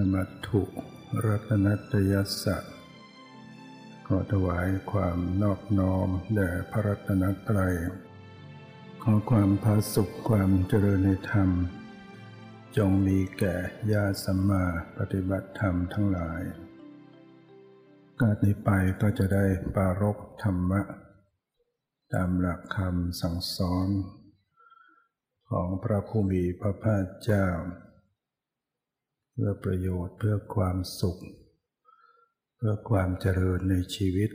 นมัตถุรัตนัตยสัตขอถวายความนอบน้อมแด่พระรัตนตรัย ขอความพาสุขความเจริญในธรรม จงมีแก่ญาสัมมาปฏิบัติธรรมทั้งหลาย กาดนี้ไปก็จะได้ปารกธรรมะ ตามหลักคำสั่งสอน ของพระผู้มีพระภาคเจ้า พื่อประโยชน์เพื่อความสุข เพื่อความเจริญในชีวิต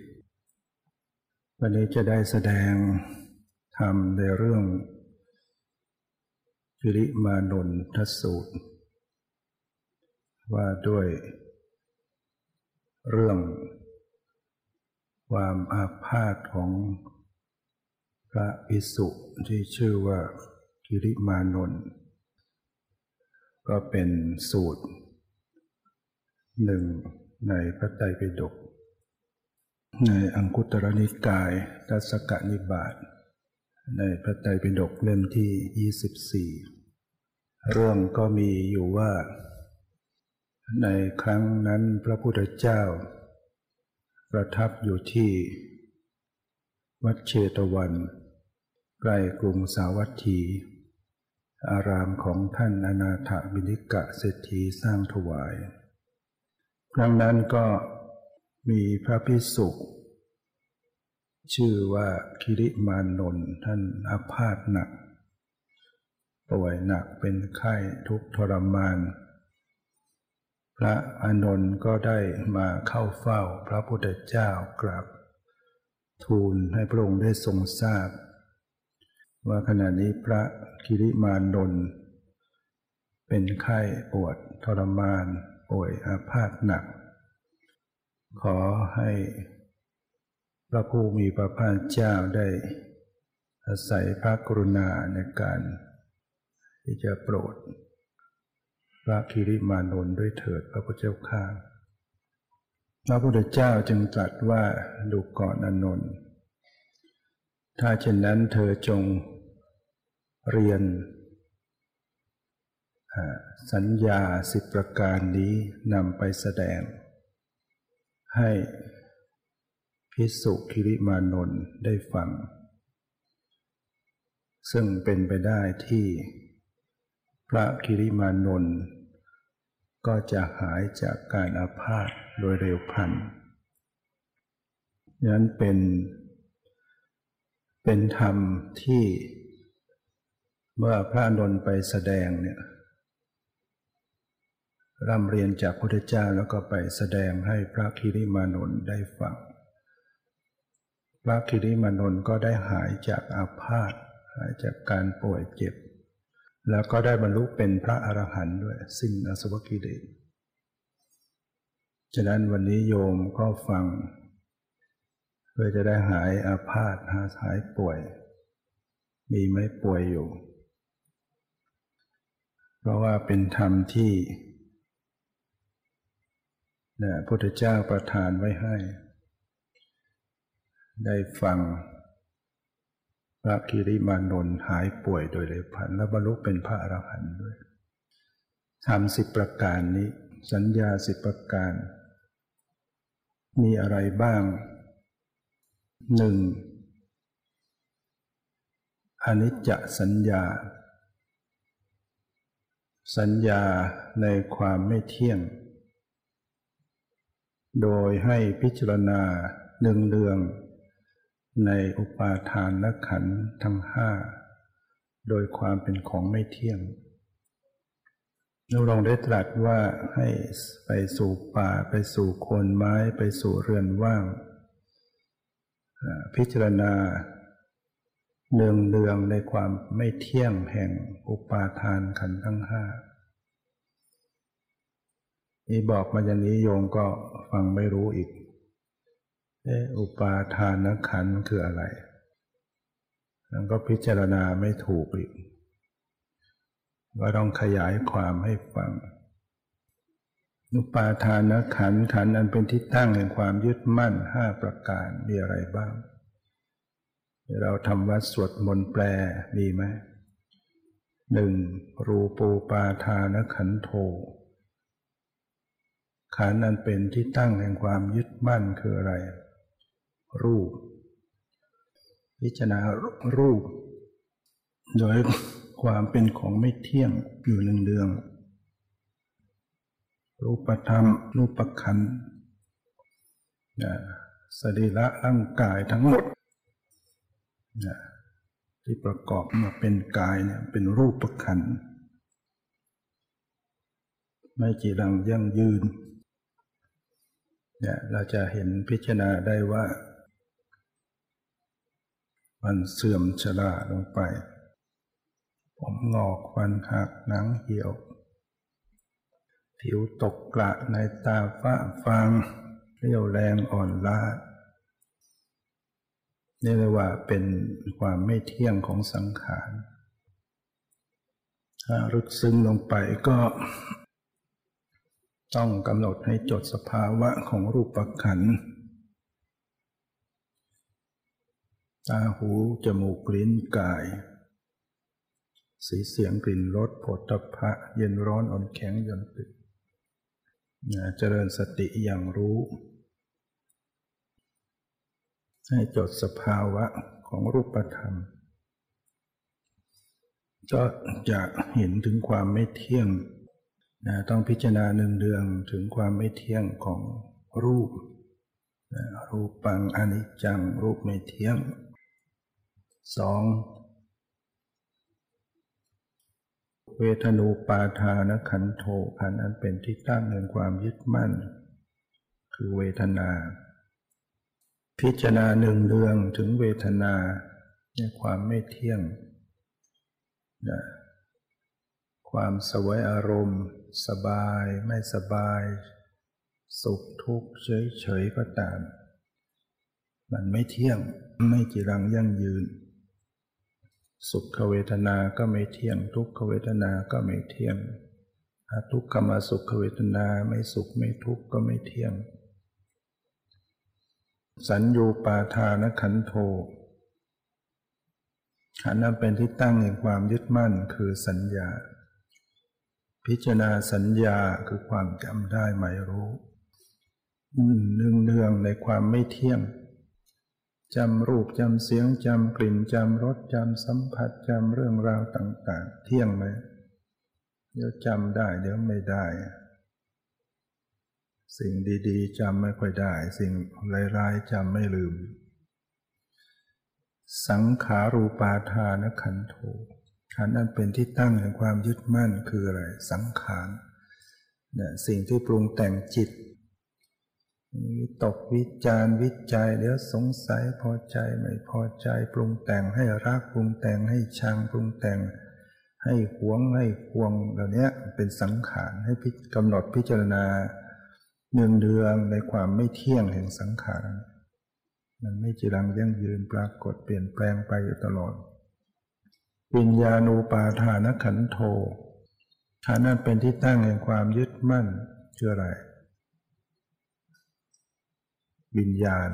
วันนี้จะได้แสดงทำในเรื่องจิริมานนทสูตร ว่าด้วย เรื่อง ความอาพาธของพระอิสุที่ชื่อว่ากิริมานนท์ ก็เป็นสูตรหนึ่งในพระไตรปิฎกในอังคุตรนิกายทัศกนิบาตในพระไตรปิฎกเล่มที่ 24 เรื่องก็มีอยู่ว่า ในครั้งนั้นพระพุทธเจ้า ประทับอยู่ที่ วัดเชตวัน ใกล้กรุงสาวัตถี อารามของท่านอนาถบิณิกะเศรษฐีสร้างถวาย ครั้งนั้นก็มีพระพิสุชื่อว่าคิริมานนท์ท่านอาพาธหนัก ป่วยหนักเป็นไข้ทุกทรมาน พระอานนท์ก็ได้มาเข้าเฝ้าพระพุทธเจ้ากราบทูลให้พระองค์ได้ทรงทราบ ว่าขณะนี้พระคิริมานนท์เป็นไข้ปวดทรมาน ป่วยอาพาธหนัก ขอให้พระผู้มีพระภาคเจ้าได้อาศัยพระกรุณาในการที่จะโปรด พระคิริมานนด้วยเถิดพระพุทธเจ้าข้าพระพุทธเจ้าจึงตรัสว่าดูก่อนอนนท์ถ้าเช่นนั้นเธอจง เรียนสัญญาสิบประการนี้นำไปแสดง ให้พิสุคิริมานนท์ได้ฟัง ซึ่งเป็นไปได้ที่พระคิริมานนท์ก็จะหายจากการอาพาธโดยเร็วพลันนั้นเป็น เป็นธรรมที่ เมื่อพระนนท์ไปแสดงเนี่ยร่ำเรียนจากพระพุทธเจ้าแล้วก็ไปแสดงให้พระคิริมานนท์ได้ฟัง พระคิริมานนท์ก็ได้หายจากอาพาธหายจากการป่วยเจ็บ แล้วก็ได้บรรลุเป็นพระอรหันต์ด้วยสิ้นอสวกิเลสฉะนั้นวันนี้โยมก็ฟัง เพื่อจะได้หายอาพาธหายป่วย มีไม่ป่วยอยู่ เพราะว่าเป็นธรรมที่นะพุทธเจ้าประทานไว้ให้ ได้ฟัง พระคิริมานนท์หายป่วยโดยเร็วพลันและบรรลุเป็นพระอรหันต์ด้วยทำสิบประการนี้ สัญญาสิบประการ มีอะไรบ้างหนึ่งอนิจจสัญญา สัญญาในความไม่เที่ยง โดยให้พิจารณาหนึ่งเดืองในอุปาทานและขันทั้งห้าโดยความเป็นของไม่เที่ยงเราลองได้ตรัสว่าให้ไปสู่ป่าไปสู่โคนไม้ไปสู่เรือนว่าง พิจารณา เนืองเนืองในความไม่เที่ยงแห่งอุปาทานขันทั้งห้านี่บอกมาอย่างนี้โยมก็ฟังไม่รู้อีกเออุปาทานขันคืออะไรแล้วก็พิจารณาไม่ถูกอีกก็ต้องขยายความให้ฟัง อุปาทานขันขันอันเป็นที่ตั้งแห่งความยึดมั่นห้าประการมีอะไรบ้าง เราทำวัดสวดมนต์แปลมีไหมหนึ่งรูปูปาทานขันโทขันนั้นเป็นที่ตั้งแห่งความยึดมั่นคืออะไร รูป พิจารณารูป โดยความเป็นของไม่เที่ยงอยู่หนึ่งเดืองรูปธรรมรูปขันธ์สรีระร่างกายทั้งหมด ที่ประกอบมาเป็นกายเนี่ยเป็นรูปประคันไม่จีรังยั่งยืนเนี่ยเราจะเห็นพิจารณาได้ว่า มันเสื่อมชราลงไป ผมงอกฟันหักหนังเหี่ยว ผิวตกกระในตาฝ้าฟางเรียวแรงอ่อนล้า นี่เรียกว่าเป็นความไม่เที่ยงของสังขารถ้าลึกซึ้งลงไปก็ ต้องกำหนดให้จดสภาวะของรูปขันตาหู จมูกลิ้นกาย สีเสียงกลิ่นรสผลตภะเย็นร้อนอ่อนแข็งยนตึกเจริญสติอย่างรู้ ให้จดสภาวะของรูปธรรม ก็จะเห็นถึงความไม่เที่ยงนะต้องพิจารณาหนึ่งเดืองถึงความไม่เที่ยงของรูปนะรูปปังอนิจจังรูปไม่เที่ยงสองเวทนูปาทานขันโทขันนั้นเป็นที่ตั้งแห่งความยึดมั่น คือเวทนา พิจารณาหนึ่งเดืองถึงเวทนาในความไม่เที่ยงนะความสวยอารมณ์ สบายไม่สบาย สุขทุกข์เฉยเฉยก็ตาม มันไม่เที่ยงไม่จีรังยั่งยืน สุขเวทนาก็ไม่เที่ยง ทุกขเวทนาก็ไม่เที่ยงทุกขมาสุขเวทนาไม่สุขไม่ทุกข์ก็ไม่เที่ยง สัญญูปาทานขันโทขันนั้นเป็นที่ตั้งแห่งความยึดมั่นคือสัญญา พิจารณาสัญญาคือความจำได้หมายรู้เนืองเนืองในความไม่เที่ยงจำรูปจำเสียงจำกลิ่นจำรสจำสัมผัสจำเรื่องราวต่าง ๆ เที่ยงไหมเดี๋ยวจำได้เดี๋ยวไม่ได้ สิ่งดีๆจำไม่ค่อยได้ สิ่งร้ายๆจำไม่ลืม สังขารูปาทานขันโทขันนั้นเป็นที่ตั้งแห่งความยึดมั่นคืออะไร สังขารเนี่ยสิ่งที่ปรุงแต่งจิตวิตกวิจารวิจัยเดี๋ยวสงสัยพอใจไม่พอใจ ปรุงแต่งให้รักปรุงแต่งให้ชังปรุงแต่ง ให้หวงให้ควงเหล่านี้เป็นสังขารให้กำหนดพิจารณา เนืองเดืองในความไม่เที่ยงแห่งสังขารมันไม่จีรังยั่งยืนปรากฏเปลี่ยนแปลงไปอยู่ตลอดวิญญาณูปาทานขันโทฐานนั้นเป็นที่ตั้งแห่งความยึดมั่นคืออะไร วิญญาณ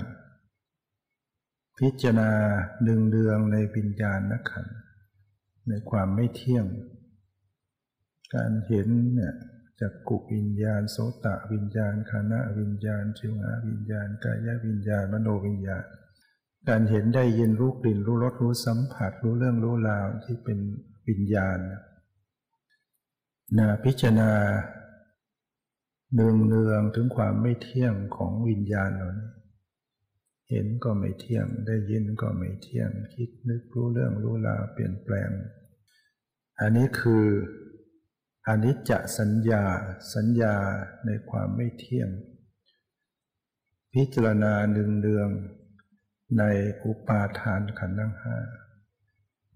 พิจารณาดึงเดืองในวิญญาณนักขันในความไม่เที่ยง การเห็นเนี่ย จักกุวิญญาณโสตะวิญญาณคานะวิญญาณชิวหาวิญญาณกายวิญญาณมโนวิญญาณ การเห็นได้ยินรู้กลิ่นรู้รสรู้สัมผัสรู้เรื่องรู้ราวที่เป็นวิญญาณนาพิจารณาเนืองเนืองถึงความไม่เที่ยงของวิญญาณนั้เห็นก็ไม่เที่ยงได้ยินก็ไม่เที่ยงคิดนึกรู้เรื่องรู้ราวเปลี่ยนแปลง อันนี้คือ อนิจจสัญญา สัญญาในความไม่เที่ยง พิจารณาหนึ่งเดืองในอุปาทานขันธ์ทั้งห้า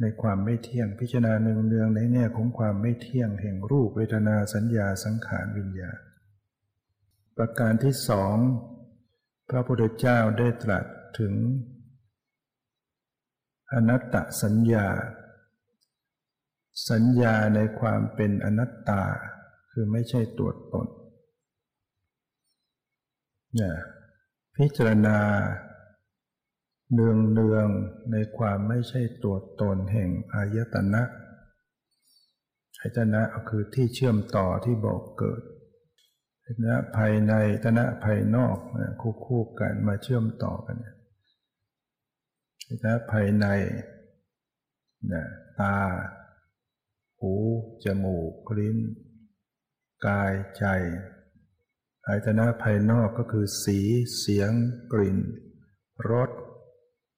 ในความไม่เที่ยงพิจารณาหนึ่งเดืองในแง่ของความไม่เที่ยงแห่งรูปเวทนาสัญญาสังขารวิญญาณประการที่สองพระพุทธเจ้าได้ตรัสถึง อนัตตสัญญา สัญญาในความเป็นอนัตตาคือไม่ใช่ตัวตนเนี่ยพิจารณาเนืองเนืองในความไม่ใช่ตัวตนแห่งอายตนะอายตนะคือที่เชื่อมต่อที่บอกเกิดอายตนะภายในอายตนะภายนอกคู่คู่กันมาเชื่อมต่อกันอายตนะภายในนะตา หูจมูกลิ้น กายใจอายตนะภายนอกก็คือสี เสียง กลิ่นรส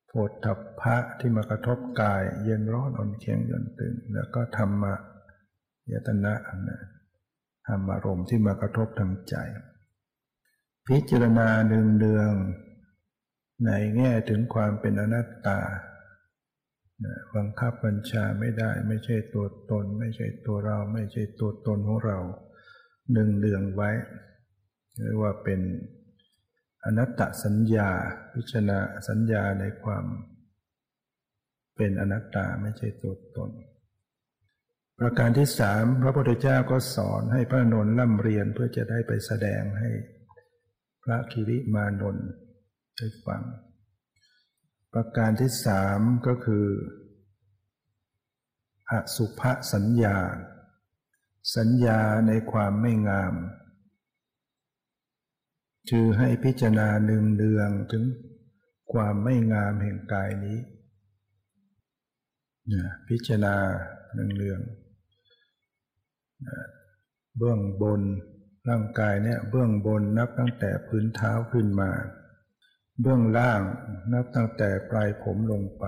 โผฏฐัพพะที่มากระทบกาย เย็นร้อนอ่อนเคียงย่นตึง แล้วก็ธรรมะยตนะนะธรรมารมณ์ที่มากระทบทางใจ พิจารณาเดืองๆในแง่ถึงความเป็นอนัตตา บังคับบัญชาไม่ได้ ไม่ใช่ตัวตน ไม่ใช่ตัวเรา ไม่ใช่ตัวตนของเราหนึ่งเดืองไว้เรียกว่าเป็นอนัตตสัญญาพิจารณาสัญญาในความ เป็นอนัตตาไม่ใช่ตัวตน ประการที่สามพระพุทธเจ้าก็สอนให้พระนนท์ล่ำเรียนเพื่อจะได้ไปแสดงให้พระคิริมานนท์ได้ฟัง ประการที่สามก็คืออสุภสัญญา สัญญาในความไม่งามคือให้พิจารณาหนึ่งเดืองถึงความไม่งามแห่งกายนี้นะพิจารณาหนึ่งเดืองเบื้องบนร่างกายเนี่ยเบื้องบนนับตั้งแต่พื้นเท้าขึ้นมา เบื้องล่างนับตั้งแต่ปลายผมลงไป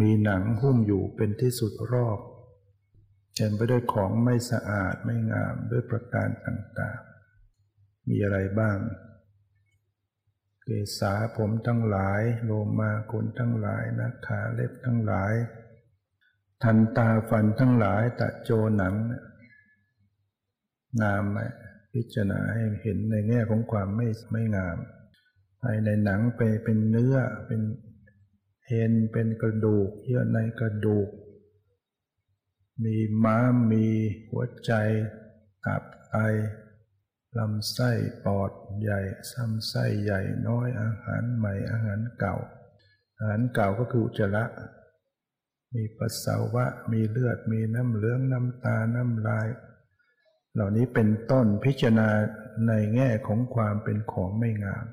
มีหนังหุ้มอยู่เป็นที่สุดรอบเต็มไปด้วยของไม่สะอาดไม่งามด้วยประการต่างๆ มีอะไรบ้าง เกษาผมทั้งหลายโลมาขนทั้งหลายนักขาเล็บทั้งหลาย ทันตาฟันทั้งหลายตะโจหนังงามไหมพิจารณาให้เห็นในแง่ของความไม่ไม่งาม ภายในหนังไปเป็นเนื้อเป็นเอ็นเป็นกระดูก เยื่อในกระดูก มีม้ามมีหัวใจตับไตลำไส้ปอดใหญ่ซ้ำไส้ใหญ่น้อยอาหารใหม่อาหารเก่า อาหารเก่าก็คืออุจจาระ มีปัสสาวะมีเลือดมีน้ำเหลืองน้ำตาน้ำลาย เหล่านี้เป็นต้นพิจารณาในแง่ของความเป็นของไม่งาม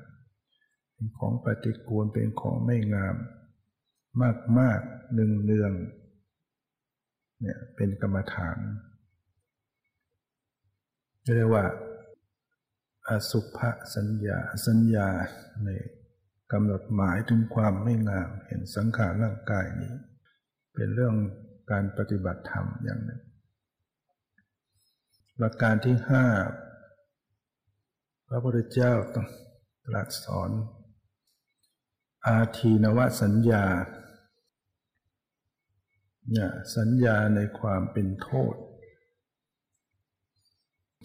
เป็นของปฏิกูลเป็นของไม่งาม มากมากหนึ่งเนืองเนี่ยเป็นกรรมฐานเรียกว่าอสุภสัญญาสัญญาในกำหนดหมายถึงความไม่งามเห็นสังขารร่างกายนี้ เป็นเรื่องการปฏิบัติธรรมอย่างหนึ่งประการที่ห้าพระพุทธเจ้าต้องตรัสสอน อาทีนวสัญญาเนี่ยสัญญาในความเป็นโทษ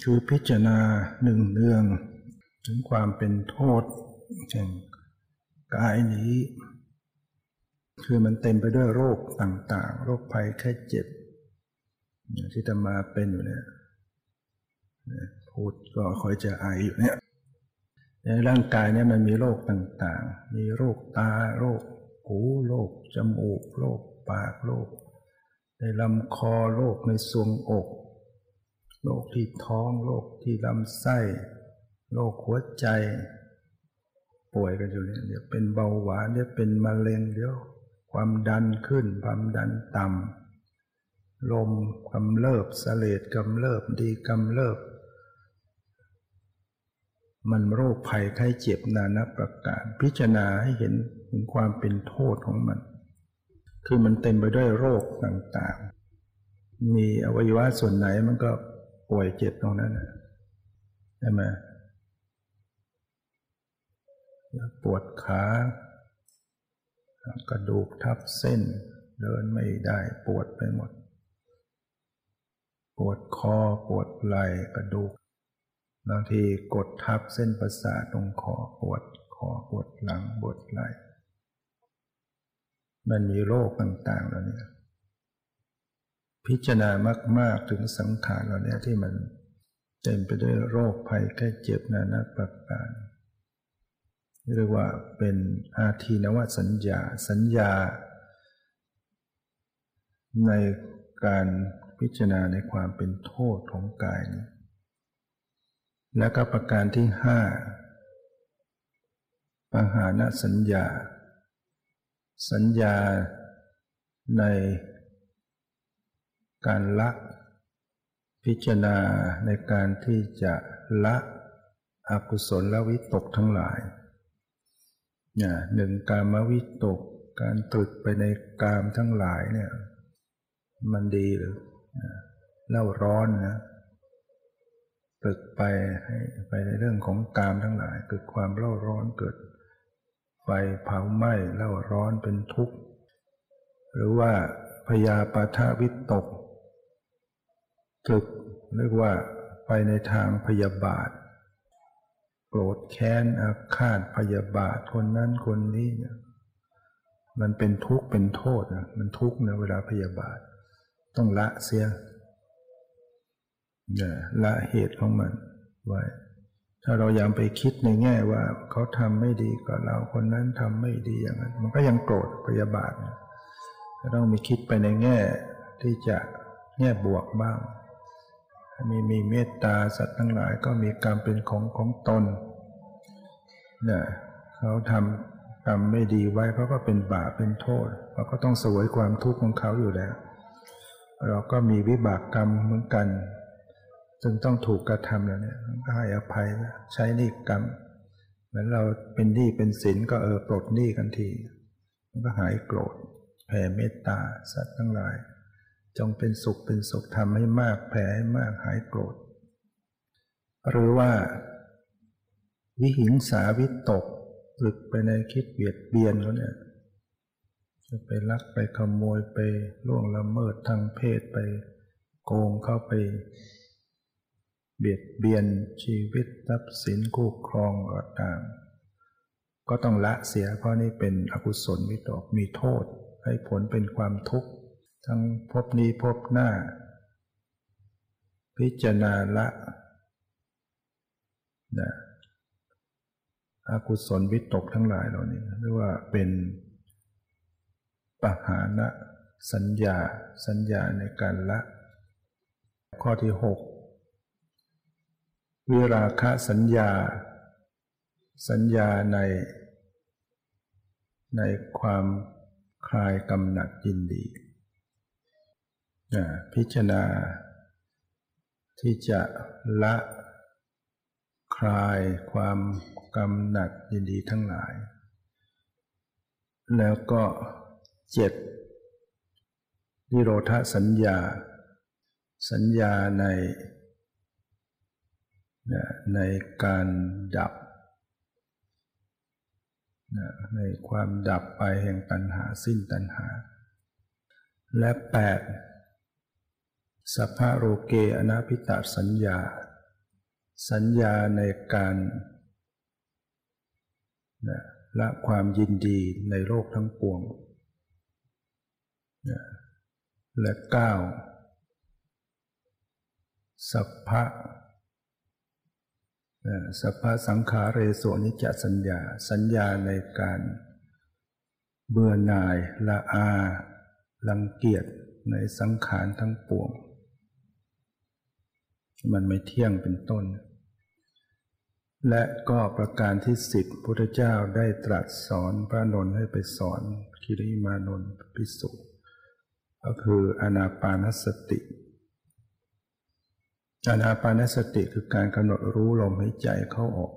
คือพิจารณาหนึ่งเนือง ถึงความเป็นโทษแห่งกายนี้ คือมันเต็มไปด้วยโรคต่างๆ โรคภัยแค่เจ็บอย่างที่จะมาเป็นอยู่เนี่ยพูดก็คอยจะไออยู่เนี่ย ในร่างกายเนี่ยมันมีโรคต่างๆ มีโรคตาโรคหูโรคจมูกโรคปากโรคในลำคอโรคในทรวงอกโรคที่ท้องโรคที่ลำไส้โรคหัวใจ ป่วยกันอยู่เนี่ยเดี๋ยวเป็นเบาหวานเดี๋ยวเป็นมะเร็งเดี๋ยวความดันขึ้นความดันต่ำลมกำเริบสเลดกำเริบดีกำเริบ มันโรคภัยไข้เจ็บนานับประการ พิจารณาให้เห็นถึงความเป็นโทษของมัน คือมันเต็มไปด้วยโรคต่างๆ มีอวัยวะส่วนไหนมันก็ป่วยเจ็บตรงนั้นใช่ไหมปวดขากระดูกทับเส้น เดินไม่ได้ปวดไปหมด ปวดคอปวดไหล่กระดูก บางทีกดทับเส้นประสาทตรงคอปวดคอปวดหลังปวดไหล่มันมีโรคต่างๆแล้วเนี่ยพิจารณามาก ๆถึงสังขารเราเนี่ยที่มันเต็มไปด้วยโรคภัยแค่เจ็บนานาประการเรียกว่าเป็นอาทีนวสัญญา สัญญา ในการพิจารณาในความเป็นโทษของกายนี้ แล้วก็ประการที่ห้าปหานสัญญา สัญญาในการละ พิจารณาในการที่จะละอกุศลและวิตกทั้งหลายเนี่ยหนึ่งการมวิตกการตรึกไปในกามทั้งหลายเนี่ย มันดีหรือเล่าร้อนนะ ตรึกไปให้ไปในเรื่องของกามทั้งหลาย เกิดความเล่าร้อนเกิดไฟเผาไหม้เล่าร้อนเป็นทุกข์ หรือว่าพยาปาทวิตกตรึกเรียกว่าไปในทางพยาบาทโกรธแค้นอาฆาตพยาบาทคนนั้นคนนี้เนี่ยมันเป็นทุกข์เป็นโทษนะมันทุกข์นะเวลาพยาบาท ต้องละเสีย เนี่ยละเหตุของมันไว้ถ้าเรายังไปคิดในแง่ว่าเขาทำไม่ดีกับเราคนนั้นทำไม่ดีอย่างนั้น มันก็ยังโกรธพยาบาทนก็ต้องมีคิดไปในแง่ที่จะแง่บวกบ้าง มีมีเมตตาสัตว์ทั้งหลายก็มีกรรมเป็นของของตนเนี่ยเขาทำกรรมไม่ดีไว้เขาก็เป็นบาปเป็นโทษเขาก็ต้องสวยความทุกข์ของเขาอยู่แล้ว เราก็มีวิบากกรรมเหมือนกัน จึงต้องถูกกระทำแล้วเนี่ยก็ให้อภัยใช้นี่กรรมเหมือนเราเป็นหนี้เป็นสินก็เออปลดหนี้กันที มันก็หายโกรธแผ่เมตตาสัตว์ทั้งหลาย จงเป็นสุขเป็นสุขทำให้มากแผ่ให้มากหายโกรธ หรือว่า วิหิงสาวิตกปลึกไปในคิดเบียดเบียนเขาเนี่ยจะไปลักไปขโมยไปล่วงละเมิดทางเพศไปโกงเข้าไป เบียดเบียนชีวิตทรัพย์สินคู่ครองต่างก็ต้องละเสียเพราะนี่เป็นอกุศลวิตกมีโทษ ให้ผลเป็นความทุกข์ ทั้งพบนี้พบหน้า พิจารณาละนะอากุศลวิตกทั้งหลายเหล่านี้เรียกว่าเป็นปหานะสัญญา สัญญาในการละ ข้อที่หก วิราคะสัญญา สัญญาใน ในความคลายกำหนัดยินดีพิจารณา ที่จะละคลายความกำหนัดยินดีทั้งหลาย แล้วก็เจ็ดนิโรธสัญญา สัญญาใน ในการดับ ในความดับไปแห่งตัณหาสิ้นตัณหา และแปดสัพพะโรเกอนาพิตาสัญญา สัญญาในการละความยินดีในโลกทั้งปวง และเก้าสัพพะ สัพพสังขาเรโสนิจสัญญา สัญญาในการเบื่อหน่ายละอาลังเกียจในสังขารทั้งปวง มันไม่เที่ยงเป็นต้น และก็ประการที่สิบพุทธเจ้าได้ตรัสสอนพระนนท์ให้ไปสอนคิริมานนท์พิสุก็คืออนาปานสติ อานาปานสติคือการกำหนดรู้ลมหายใจเข้าออก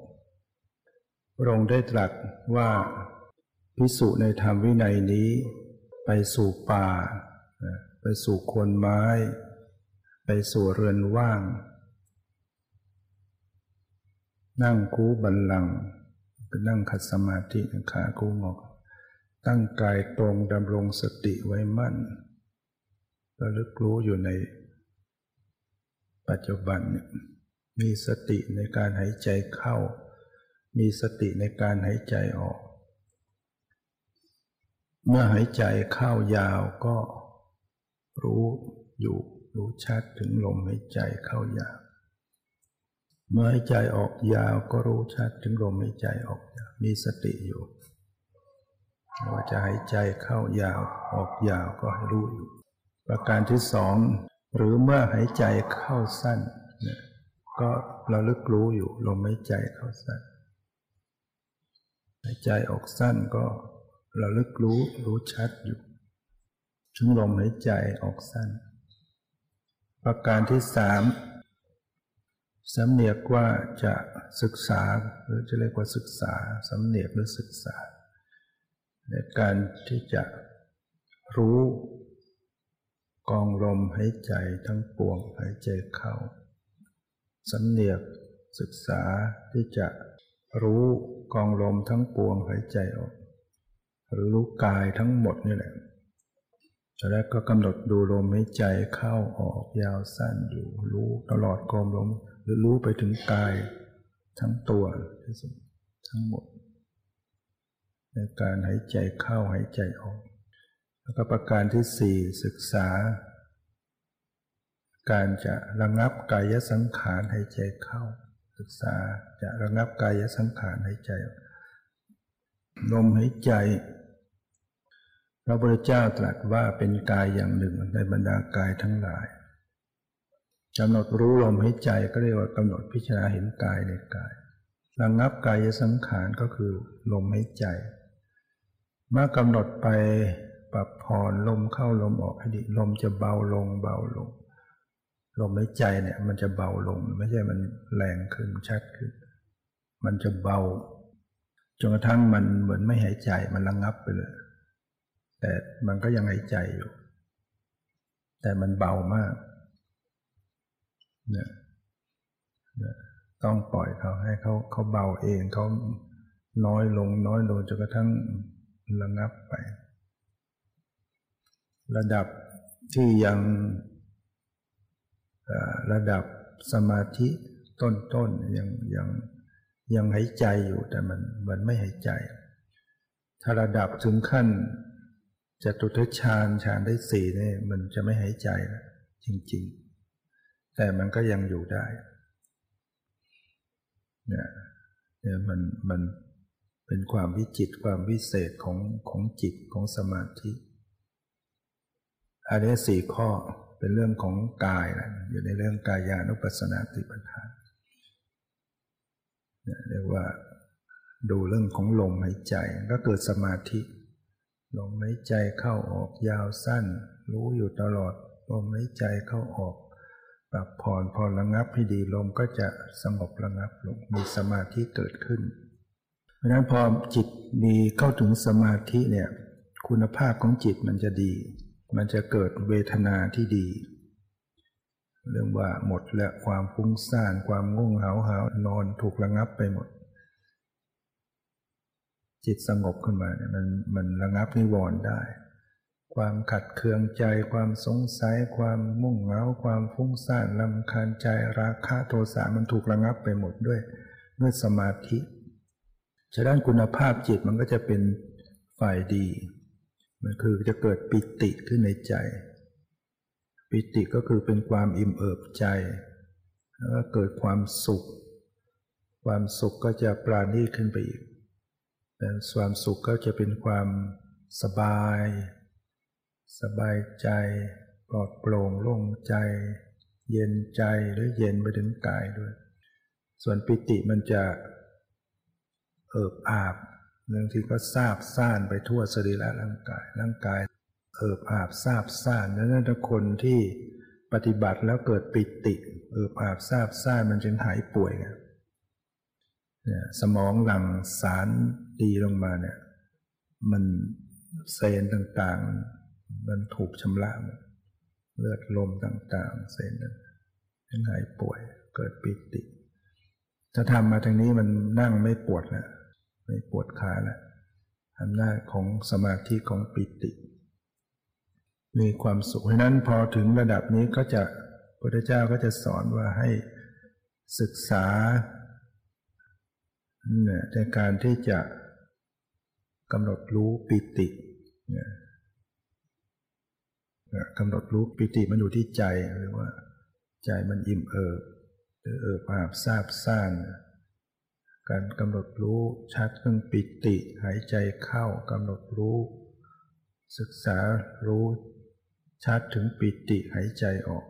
พระองค์ได้ตรัสว่าพิสุในธรรมวินัยนี้ ไปสู่ป่า ไปสู่คนไม้ ไปสู่เรือนว่าง นั่งคูบันลังเป็นนั่งขัดสมาธิขาคูงอก ตั้งกายตรงดำรงสติไว้มั่นระลึกรู้อยู่ใน ปัจจุบันมีสติในการหายใจเข้า มีสติในการหายใจออก เมื่อหายใจเข้ายาวก็รู้อยู่รู้ชัดถึงลมหายใจเข้ายาว เมื่อหายใจออกยาวก็รู้ชัดถึงลมหายใจออกยาวมีสติอยู่ว่าจะหายใจเข้ายาวออกยาวก็ให้รู้อยู่ ประการที่สอง หรือเมื่อหายใจเข้าสั้นก็ระลึกรู้อยู่ลมหายใจเข้าสั้น หายใจออกสั้นก็ระลึกรู้รู้ชัดอยู่ถึงลมหายใจออกสั้น ประการที่สามสำเนียกว่าจะศึกษาหรือจะเรียกว่าศึกษาสำเนียกหรือศึกษา ในการที่จะรู้ กองลมหายใจทั้งปวงหายใจเข้าสำเนียกศึกษาที่จะรู้กองลมทั้งปวงหายใจออกหรือรู้กายทั้งหมดนี่แหละแล้วก็กำหนดดูลมหายใจเข้าออกยาวสั้นอยู่ รู้ตลอดกองลม หรือรู้ไปถึงกายทั้งตัวที่สุดทั้งหมดในการหายใจเข้าหายใจออก แล้วก็ประการที่สี่ศึกษา การจะระงับกายสังขารหายใจเข้า ศึกษาจะระงับกายสังขารหายใจลมหายใจพระพุทธเจ้าตรัสว่าเป็นกายอย่างหนึ่งในบรรดากายทั้งหลายกำหนดรู้ลมหายใจก็เรียกว่ากำหนดพิจารณาเห็นกายในกายระงับกายสังขารก็คือลมหายใจ เมื่อกำหนดไป ปรับผ่อนลมเข้าลมออกให้ดีลมจะเบาลงเบาลง ลมหายใจเนี่ย มันจะเบาลง ไม่ใช่มันแรงขึ้นชัดขึ้น มันจะเบาจนกระทั่งมันเหมือนไม่หายใจมันระงับไปเลย แต่มันก็ยังหายใจอยู่ แต่มันเบามากเนี่ยต้องปล่อยเขาให้เขาเขาเบาเองเขาน้อยลงน้อยลงจนกระทั่งระงับไป ระดับที่ยังระดับสมาธิต้นๆยังยังยังหายใจอยู่แต่มันมันไม่หายใจ ถ้าระดับถึงขั้นจะตุทฌานฌานได้สี่เนี่ยมันจะไม่หายใจแล้วจริง ๆ แต่มันก็ยังอยู่ได้เนี่ยเนี่ยมันมันเป็นความวิจิตความวิเศษของของจิตของสมาธิ อันนี้สี่ข้อเป็นเรื่องของกายนะอยู่ในเรื่องกายานุปัสสนาติปัฏฐานเรียกว่าดูเรื่องของลมหายใจก็เกิดสมาธิ ลมหายใจเข้าออกยาวสั้น รู้อยู่ตลอด ลมหายใจเข้าออก ปรับผ่อนพอระงับให้ดีลมก็จะสงบระงับลงมีสมาธิเกิดขึ้น เพราะนั้นพอจิตมีเข้าถึงสมาธิเนี่ยคุณภาพของจิตมันจะดี มันจะเกิดเวทนาที่ดี เรื่องว่าหมดและความฟุ้งซ่านความง่วงเหาหานอนถูกระงับไปหมด จิตสงบขึ้นมาเนี่ยมันมันระงับนิวรณ์ได้ ความขัดเคืองใจ ความสงสัย ความมุ่งเหงาความฟุ้งซ่านลำคาญใจราคะโทสะมันถูกระงับไปหมดด้วยด้วยสมาธิฉะนั้นคุณภาพจิตมันก็จะเป็นฝ่ายดี มันคือจะเกิดปิติขึ้นในใจ ปิติก็คือเป็นความอิ่มเอิบใจ แล้วก็เกิดความสุข ความสุขก็จะปราณีขึ้นไปอีกแต่ความสุขก็จะเป็นความสบาย สบายใจปลอดโปร่งโล่งใจ เย็นใจหรือเย็นไปถึงกายด้วย ส่วนปิติมันจะเอิบอาบ บางทีก็ซาบซ่านไปทั่วสรีระร่างกาย ร่างกายเอิบอาบซาบซ่านนั้นถ้าคนที่ปฏิบัติแล้วเกิดปิติ เอิบอาบซาบซ่านมันจึงหายป่วยเนี่ยสมองหลั่งสารดีลงมาเนี่ย มันเซนต่างๆ มันถูกชำระเลือดลมต่างๆเส้นนั้นหายป่วย เกิดปิติ ถ้าทำมาทางนี้มันนั่งไม่ปวดแล้ว ไม่ปวดขาแล้วอำนาจของสมาธิของปิติ มีความสุขเพราะนั้นพอถึงระดับนี้ก็จะพระเจ้าก็จะสอนว่าให้ศึกษาในการที่จะกำหนดรู้ปิติกำหนดรู้ปิติมันอยู่ที่ใจหรือว่า ใจมันอิ่มเอิบหรือเอิบอาบซาบซ่าน การกำหนดรู้ชัดเรื่องปิติ หายใจเข้ากำหนดรู้ ศึกษารู้ชัดถึงปิติหายใจออก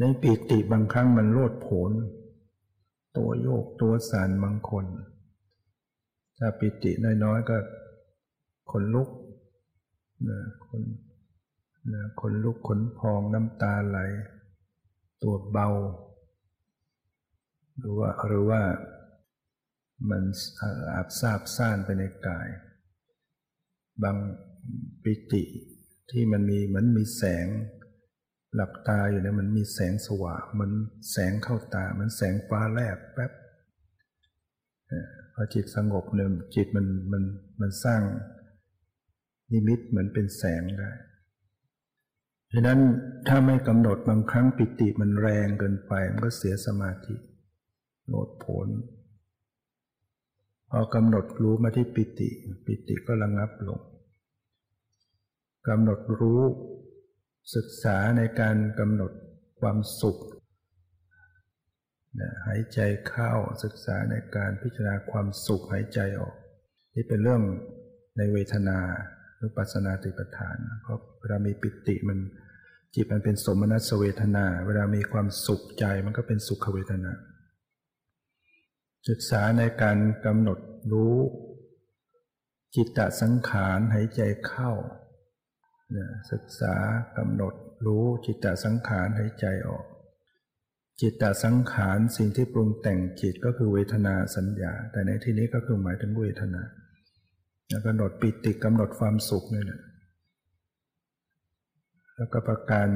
ในปีติบางครั้งมันโลดโผนตัวโยกตัวสั่นบางคน ถ้าปิติน้อยๆก็ขนลุกนะคนนะขนลุกขนพองน้ำตาไหล ตัวเบา หรือว่าหรือว่า มันอาบซาบซ่านไปในกาย บางปิติที่มันมีเหมันมีแสง หลับตาอยู่เนี่ยมันมีแสงสว่างมันแสงเข้าตามันแสงฟ้าแลบแป๊บพอจิตสงบเนี่ยจิตมันมันมันสร้างนิมิตเหมือนเป็นแสงได้ฉะนั้นถ้าไม่กำหนดบางครั้งปิติมันแรงเกินไป มันก็เสียสมาธิโลดผล พอกำหนดรู้มาที่ปิติ ปิติก็ระงับลงกำหนดรู้ศึกษาในการกำหนดความสุขหายใจเข้าศึกษาในการพิจารณาความสุขหายใจออก นี่เป็นเรื่องในเวทนาหรือปัสนาติปทานเพราะเวลามีปิติมันจิตมันเป็นสมนัสเวทนา เวลามีความสุขใจมันก็เป็นสุขเวทนา ศึกษาในการกำหนดรู้ จิตตสังขารหายใจเข้า ศึกษากำหนดรู้จิตตสังขารหายใจออก จิตตสังขารสิ่งที่ปรุงแต่งจิตก็คือเวทนาสัญญา แต่ในที่นี้ก็คือหมายถึงเวทนาแล้วกำหนดปิติกำหนดความสุขนี่แหละแล้วก็ประการ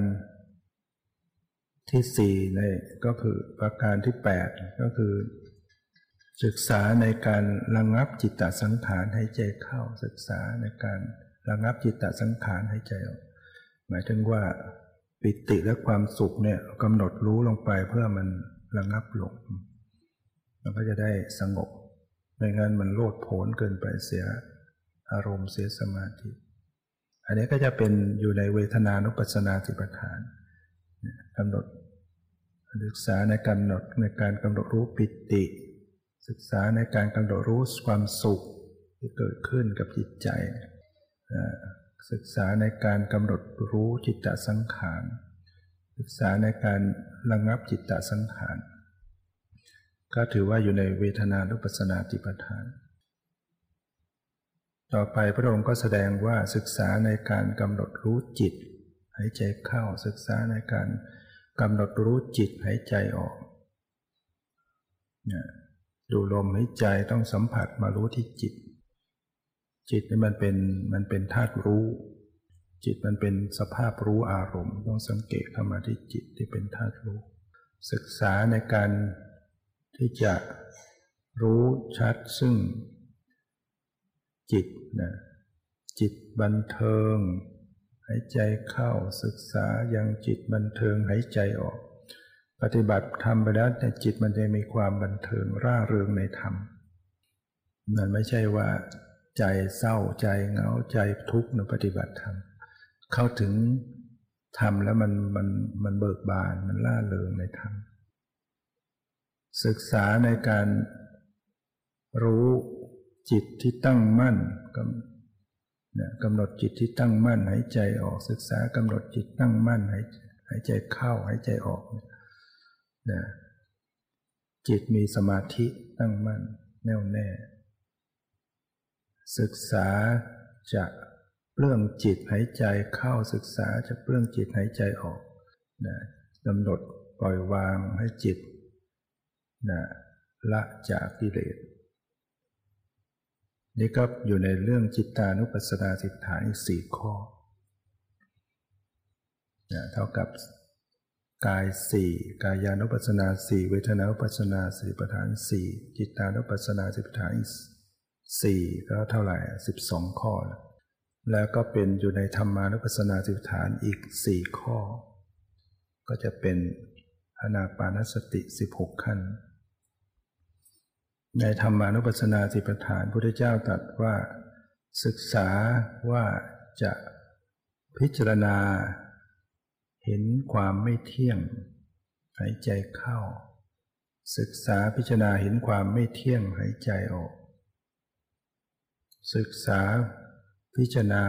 ที่สี่ในก็คือประการที่แปดก็คือ ศึกษาในการระงับจิตตสังขารให้ใจเข้า ศึกษาในการระงับจิตตสังขารให้ใจออกหมายถึงว่าปิติและความสุขเนี่ยกำหนดรู้ลงไปเพื่อมันระงับลงมันก็จะได้สงบไม่งั้นมันโลดโผนเกินไปเสียอารมณ์เสียสมาธิ อันนี้ก็จะเป็นอยู่ในเวทนานุปัสสนาสิปทานกำหนดศึกษาในการกำหนดในการกำหนดรู้ปิติ ศึกษาในการกำหนดรู้ความสุขที่เกิดขึ้นกับจิตใจ ศึกษาในการกำหนดรู้จิตตสังขาร ศึกษาในการระงับจิตตสังขาร ก็ถือว่าอยู่ในเวทนานุปัสสนาติปทาน ต่อไปพระองค์ก็แสดงว่าศึกษาในการกำหนดรู้จิต หายใจเข้าศึกษาในการกำหนดรู้จิตหายใจออก ดูลมหายใจต้องสัมผัสมารู้ที่จิต จิตนี่มันเป็นมันเป็นธาตุรู้ จิตมันเป็นสภาพรู้อารมณ์ ต้องสังเกตเข้ามาที่จิตที่เป็นธาตุรู้ ศึกษาในการที่จะรู้ชัดซึ่ง จิตนะจิตบันเทิง หายใจเข้าศึกษาย่างจิตบันเทิงหายใจออก ปฏิบัติทำไปแล้วแต่จิตมันจะมีความบันเทิงร่าเริงในธรรมมันไม่ใช่ว่า ใจเศร้าใจเหงาใจทุกข์ในปฏิบัติธรรมเข้าถึงธรรมแล้วมันมันมันเบิกบานมันล่าเริงในธรรมศึกษาในการรู้จิตที่ตั้งมั่นกำกำหนดจิตที่ตั้งมั่นหายใจออกศึกษากำหนดจิตตั้งมั่นหายหายใจเข้าหายใจออกนะจิตมีสมาธิตั้งมั่นแน่วแน่ ศึกษาจะเปลื้องจิตหายใจเข้าศึกษาจะเปลื้องจิตหายใจออกนะกำหนดปล่อยวางให้จิตนะละจากกิเลสนี่ก็อยู่ในเรื่องจิตตานุปัสสนาสิทธาอีกสี่ข้อนะเท่ากับ กายสี่กายานุปัสนาสี่เวทนานุปัสนาสี่ประธานสี่จิตานุปัสนาสิทธาอีกสี่ก็เท่าไหร่สิบสองข้อ แล้วก็เป็นอยู่ในธรรมานุปัสนาสิฐานอีกสี่ข้อ ก็จะเป็นอนาปานสติสิบหกขั้น ในธรรมานุปัสนาสิปฐานพุทธเจ้าตรัสว่า ศึกษาว่าจะพิจารณา เห็นความไม่เที่ยง หายใจเข้า ศึกษาพิจารณาเห็นความไม่เที่ยงหายใจออก ศึกษาพิจารณา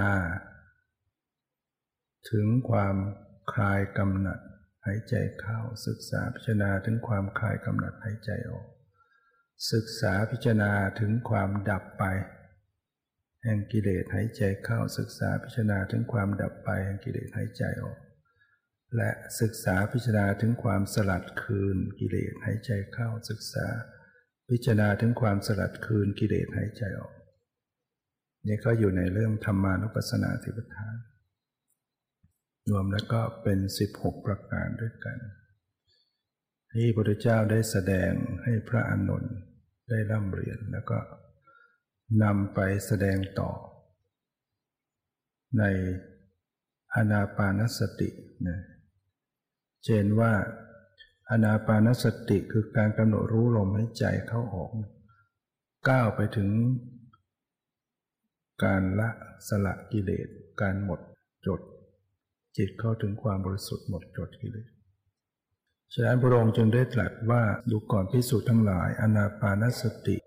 ถึงความคลายกำหนัดหายใจเข้า ศึกษาพิจารณาถึงความคลายกำหนัดหายใจออก ศึกษาพิจารณาถึงความดับไป แห่งกิเลสหายใจเข้า ศึกษาพิจารณาถึงความดับไปแห่งกิเลสหายใจออก และศึกษาพิจารณาถึงความสลัดคืนกิเลสหายใจเข้าศึกษา พิจารณาถึงความสลัดคืนกิเลสหายใจออกนี่ก็อยู่ในเรื่องธรรมานุปัสสนาธิปทาน รวมแล้วก็เป็น 16 ประการด้วยกัน ที่พระพุทธเจ้าได้แสดงให้พระอานนท์ได้ร่ำเรียนแล้วก็นำไปแสดงต่อ ในอนาปานสตินะ เจนว่าอนาปานสติคือการกำหนดรู้ลมหายใจเข้าออก ก้าวไปถึง การละสละกิเลส การหมดจด จิตเข้าถึงความบริสุทธิ์หมดจดกิเลสฉะนั้นพระองค์จึงได้ตรัสว่าดูก่อนพิสูจน์ทั้งหลาย อนาปานสติ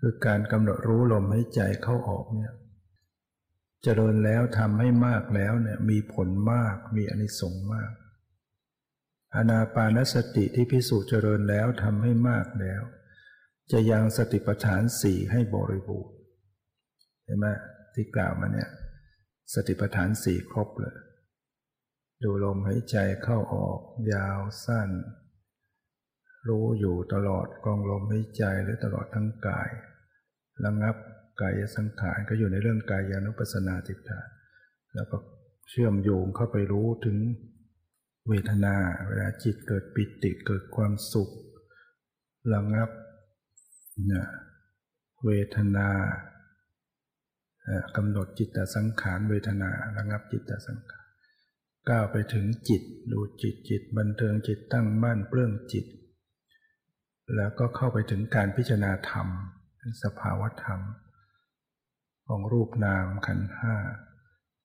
คือการกำหนดรู้ลมให้ใจเข้าออกเนี่ยจเจริญแล้วทำให้มากแล้วเนี่ยมีผลมากมีอนิสงส์มาก อนาปานสติที่พิสูจน์เจริญแล้วทำให้มากแล้ว จะยังสติปัฏฐานสี่ให้บริบูรณ์เห็นไหมที่กล่าวมาเนี่ย สติปัฏฐานสี่ครบเลย ดูลมหายใจเข้าออก ยาวสั้น รู้อยู่ตลอดกองลมหายใจหรือตลอดทั้งกาย ระงับกายสังขารก็อยู่ในเรื่องกายานุปัสสนาติฏฐานแล้วก็เชื่อมโยงเข้าไปรู้ถึง เวทนา เวลาจิตเกิดปิติเกิดความสุขระงับเนี่ยเวทนากำหนดจิตตสังขารเวทนาระงับจิตตสังขารก้าวไปถึงจิตดูจิตจิตบันเทิงจิตตั้งมั่นเปลื้องจิต แล้วก็เข้าไปถึงการพิจารณาธรรมสภาวธรรม ของรูปนามขันห้า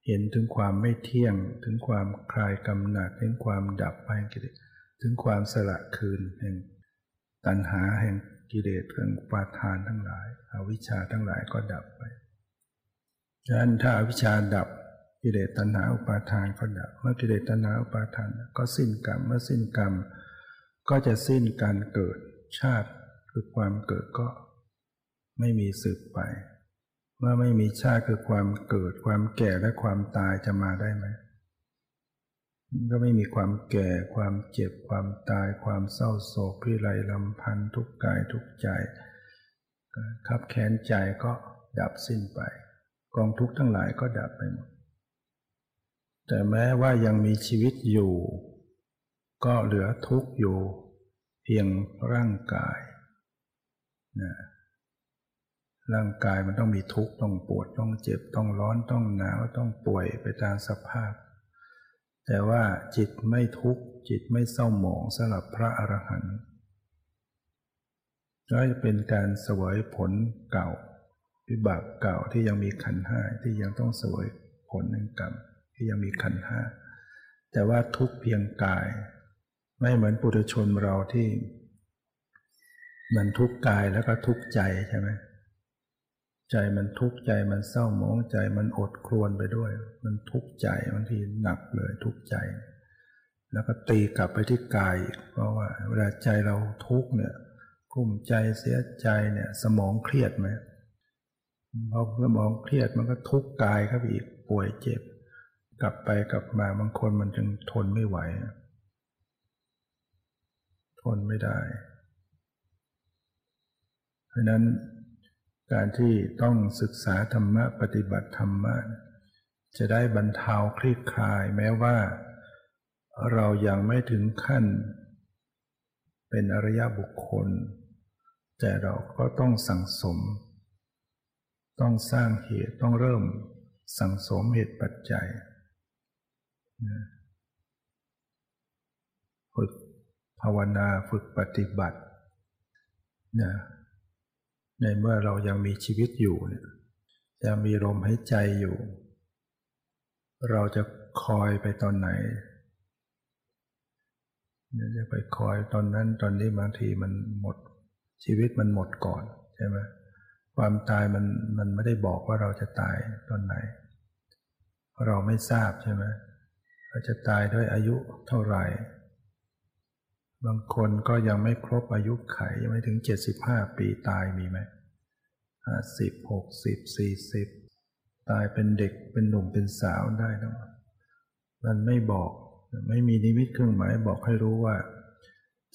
เห็นถึงความไม่เที่ยง ถึงความคลายกำหนัดถึงความดับไปกิเลสถึงความสละคืนแห่งตัณหาแห่งกิเลสเรื่องปาทานทั้งหลายอวิชชาทั้งหลายก็ดับไปฉะนั้นถ้าอวิชชาดับกิเลสตัณหาอุปาทานก็ดับ เมื่อกิเลสตัณหาอุปาทานก็สิ้นกรรม เมื่อสิ้นกรรม ก็จะสิ้นการเกิดชาติคือความเกิดก็ไม่มีสืบไป เมื่อไม่มีชาติคือความเกิดความแก่และความตายจะมาได้ไหมก็ไม่มีความแก่ความเจ็บความตาย ความเศร้าโศกพิไรลำพันธ์ทุกกายทุกใจขับแค้นใจก็ดับสิ้นไป กองทุกข์ทั้งหลายก็ดับไปหมดแต่แม้ว่ายังมีชีวิตอยู่ ก็เหลือทุกข์อยู่ เพียงร่างกายนะ ร่างกายมันต้องมีทุกข์ต้องปวดต้องเจ็บต้องร้อนต้องหนาวต้องป่วยไปตามสภาพ แต่ว่าจิตไม่ทุกข์จิตไม่เศร้าหมองสำหรับพระอรหันต์ก็จะเป็นการสวยผลเก่าวิบากเก่าที่ยังมีขันห้าที่ยังต้องสวยผลแห่งกรรมที่ยังมีขันห้าแต่ว่าทุกเพียงกาย ไม่เหมือนปุถุชนเราที่ มันทุกกายแล้วก็ทุกใจใช่ไหม ใจมันทุกข์ใจมันเศร้าหมองใจมันอดครวนไปด้วย มันทุกข์ใจบางทีหนักเลยทุกข์ใจ แล้วก็ตีกลับไปที่กายเพราะว่า เวลาใจเราทุกข์เนี่ยกุ้มใจเสียใจเนี่ย สมองเครียดไหมพอสมองเครียดมันก็ทุกข์กายครับอีกป่วยเจ็บ กลับไปกลับมาบางคนมันจึงทนไม่ไหว ทนไม่ได้ เพราะนั้น การที่ต้องศึกษาธรรมะปฏิบัติธรรมะ จะได้บรรเทาคลี่คลายแม้ว่า เรายังไม่ถึงขั้น เป็นอริยบุคคล แต่เราก็ต้องสั่งสม ต้องสร้างเหตุต้องเริ่มสั่งสมเหตุปัจจัยฝึกภาวนาฝึกปฏิบัตินะ ในเมื่อเรายังมีชีวิตอยู่เนี่ยยังมีลมหายใจอยู่ เราจะคอยไปตอนไหนเนี่ยจะไปคอยตอนนั้นตอนนี้บางทีมันหมด ชีวิตมันหมดก่อนใช่ไหมความตายมันมันไม่ได้บอกว่าเราจะตายตอนไหน เราไม่ทราบใช่ไหมอาจะตายด้วยอายุเท่าไหร่ บางคนก็ยังไม่ครบอายุไขยังไม่ถึง 75 ปีตายมีไหมห้าสิบหกสิบสี่สิบตายเป็นเด็กเป็นหนุ่มเป็นสาวได้นะมันไม่บอกไม่มีนิมิตเครื่องหมายบอกให้รู้ว่า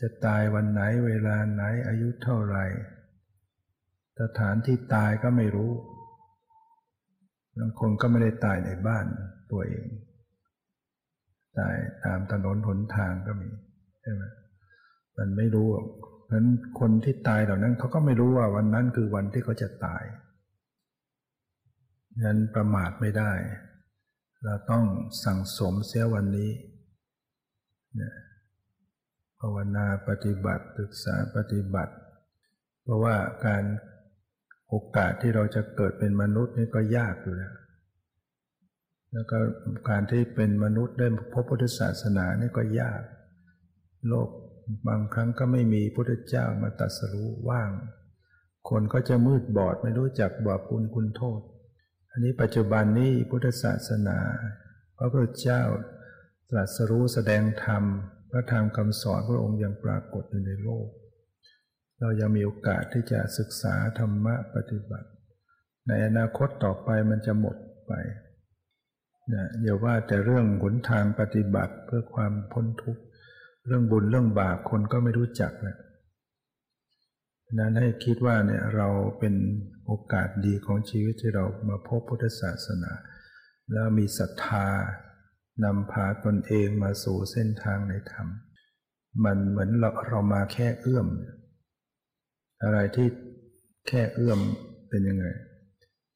จะตายวันไหนเวลาไหนอายุเท่าไหร่สถานที่ตายก็ไม่รู้บางคนก็ไม่ได้ตายในบ้านตัวเอง ตายตามถนนหนทางก็มีใช่ไหม มันไม่รู้เพราะฉะนั้นคนที่ตายเหล่านั้นเขาก็ไม่รู้ว่าวันนั้นคือวันที่เขาจะตายนั้นประมาทไม่ได้ เราต้องสั่งสมเสียวันนี้นภาวนาปฏิบัติศึกษาปฏิบัติ เพราะว่าการโอกาสที่เราจะเกิดเป็นมนุษย์นี่ก็ยากอยู่แล้ว แล้วก็การที่เป็นมนุษย์ได้พบพุทธศาสนานี่ก็ยาก โลก บางครั้งก็ไม่มีพุทธเจ้ามาตัดสรู้ว่าง คนก็จะมืดบอดไม่รู้จักบาปุลคุณโทษ อันนี้ปัจจุบันนี้พุทธศาสนา พระพุทธเจ้าตรัสรู้แสดงธรรม พระธรรมคำสอนพระองค์ยังปรากฏอยู่ในโลก เรายังมีโอกาสที่จะศึกษาธรรมะปฏิบัติ ในอนาคตต่อไปมันจะหมดไปนะอย่าว่าแต่เรื่องหนทางปฏิบัติเพื่อความพ้นทุกข์ เรื่องบุญเรื่องบาปคนก็ไม่รู้จักนะนั้นให้คิดว่าเนี่ยเราเป็นโอกาสดีของชีวิตที่เรามาพบพุทธศาสนา แล้วมีศรัทธานำพาตนเองมาสู่เส้นทางในธรรม มันเหมือนเราเรามาแค่เอื้อม อะไรที่แค่เอื้อมเป็นยังไง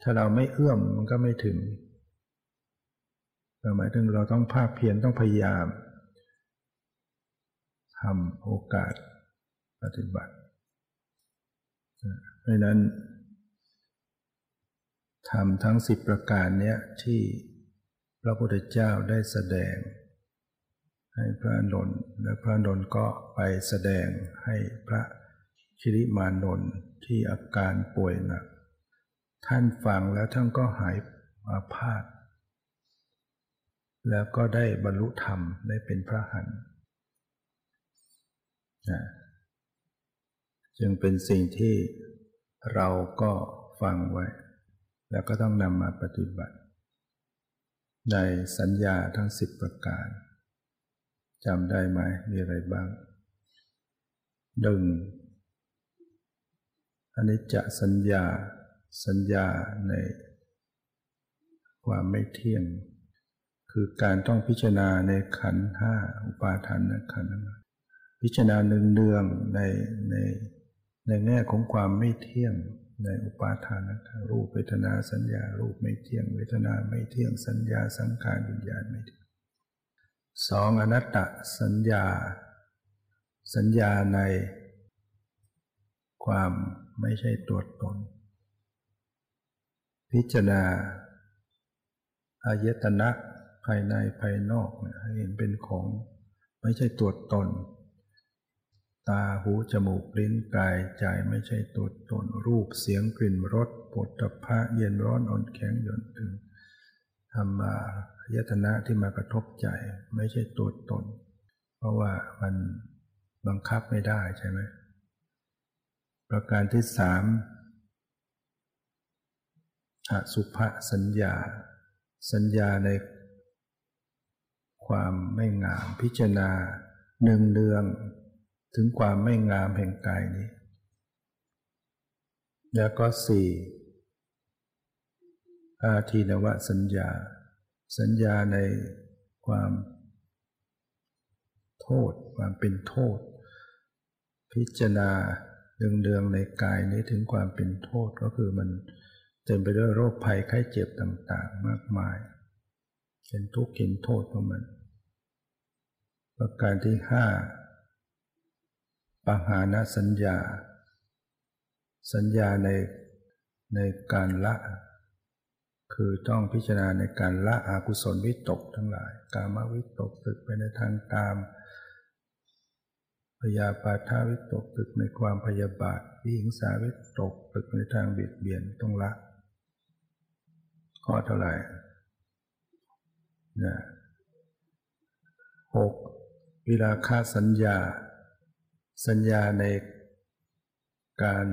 ถ้าเราไม่เอื้อมมันก็ไม่ถึงหมายถึงเราต้องภาคเพียรต้องพยายาม ทำโอกาสปฏิบัติ เพราะนั้นทำทั้งสิบประการเนี้ยที่พระพุทธเจ้าได้แสดง ให้พระนนท์และพระนนท์ก็ไปแสดงให้พระชิริมานนท์ที่อาการป่วยหนักท่านฟังแล้วท่านก็หายอาพาธแล้วก็ได้บรรลุธรรมได้เป็นพระหันนะ จึงเป็นสิ่งที่เราก็ฟังไว้ แล้วก็ต้องนำมาปฏิบัติ ในสัญญาทั้งสิบประการจำได้ไหมมีอะไรบ้างหนึ่งอันนี้จะสัญญาสัญญาในความไม่เที่ยง คือการต้องพิจารณาในขันห้าอุปาทานขัน พิจารณาเนืองๆในในในแง่ของความไม่เที่ยงในอุปาทานขันรูปเวทนาสัญญารูปไม่เที่ยง เวทนาไม่เที่ยงสัญญาสังขารวิญญาณไม่เที่ยงสองอนัตตสัญญา สัญญาในความไม่ใช่ตัวตน พิจารณาอายตนะภายในภายนอกให้เห็นเป็นของไม่ใช่ตัวตน ตาหูจมูกลิ้นกายใจไม่ใช่ตัวตนรูปเสียงกลิ่นรสปุถะพะเย็นร้อนอ่อนแข็งหย่อนตึงธรรมายตนะที่มากระทบใจไม่ใช่ตัวตน เพราะว่ามันบังคับไม่ได้ใช่ไหมประการที่สามอสุภสัญญา สัญญาในความไม่งามพิจารณาหนึ่งเดือง ถึงความไม่งามแห่งกายนี้ แล้วก็สี่อาทีนวะสัญญา สัญญาในความโทษ ความเป็นโทษ พิจารณาเดืองๆในกายนี้ถึงความเป็นโทษก็คือมันเต็มไปด้วยโรคภัยไข้เจ็บต่างๆ มากมายเห็นทุกข์เห็นโทษของมัน ประการที่ห้า ปัญหาณสัญญา สัญญาในในการละ คือต้องพิจารณาในการละอากุศลวิตกทั้งหลาย กามวิตกตึกไปในทางกามพยาปาทาวิตกตึกในความพยาบาทวิหิงสาวิตกตึกในทางเบียดเบียนต้องละข้อเท่าไหร่นะหกวิราคาสัญญา สัญญาในการ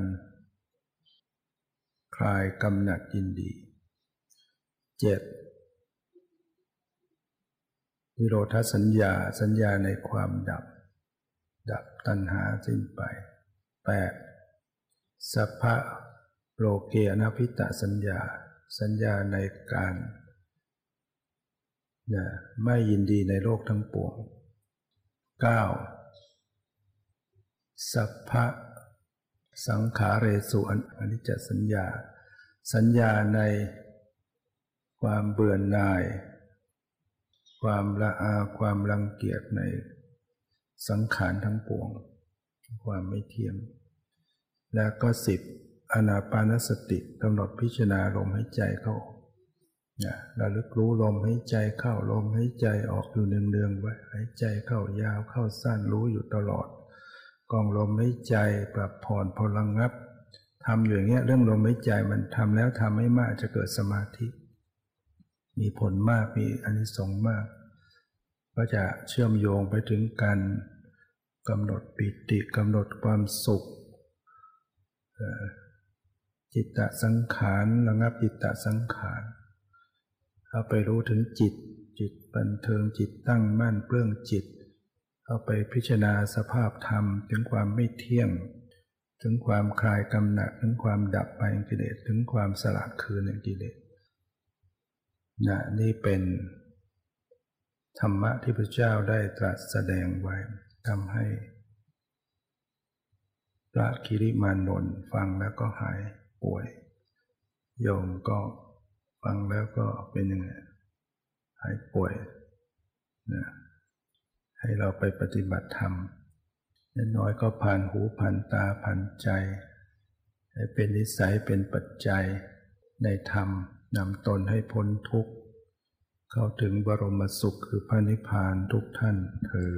คลายกำหนัดยินดีเจ็ดนิโรธสัญญาสัญญาในความดับ ดับตัณหาสิ้นไปแปดสัพพะโลเกอนาพิตะสัญญา สัญญาในการนะไม่ยินดีในโลกทั้งปวงเก้า สัพพะสังขาเรสุอนิจจสัญญา สัญญาในความเบื่อหน่าย ความละอาความรังเกียจในสังขารทั้งปวง ความไม่เที่ยง และก็สิบอนาปานสติกำหนดพิจารณาลมหายใจเข้านะระลึกรู้ลมหายใจเข้าลมหายใจออกอยู่เนืองๆไว้หายใจเข้ายาวเข้าสั้นรู้อยู่ตลอด กองลมหายใจปรับผ่อนพลังงับทำอยู่อย่างเงี้ยเรื่องลมหายใจมันทำแล้วทำให้มากจะเกิดสมาธิ มีผลมากมีอานิสงส์มาก ก็จะเชื่อมโยงไปถึงการกำหนดปิติกำหนดความสุขจิตตสังขารระงับจิตตสังขารเอาไปรู้ถึงจิต จิตบันเทิงจิตตั้งมั่นเปลื้องจิต เอาไปพิจารณาสภาพธรรมถึงความไม่เที่ยง ถึงความคลายกำหนัดถึงความดับไปแห่งกิเลสถึงความสละคืนแห่งกิเลสนะนี่เป็นธรรมะที่พระเจ้าได้ตรัสแสดงไว้ทำให้พระคิริมานนท์ฟังแล้วก็หายป่วย โยมก็ฟังแล้วก็เป็นยังไงหายป่วยนะ ให้เราไปปฏิบัติธรรมน้อยก็ผ่านหูผ่านตาผ่านใจ ให้เป็นนิสัยเป็นปัจจัย ในธรรมนำตนให้พ้นทุกข์ เข้าถึงบรมสุขคือพระนิพพานทุกท่านเธอ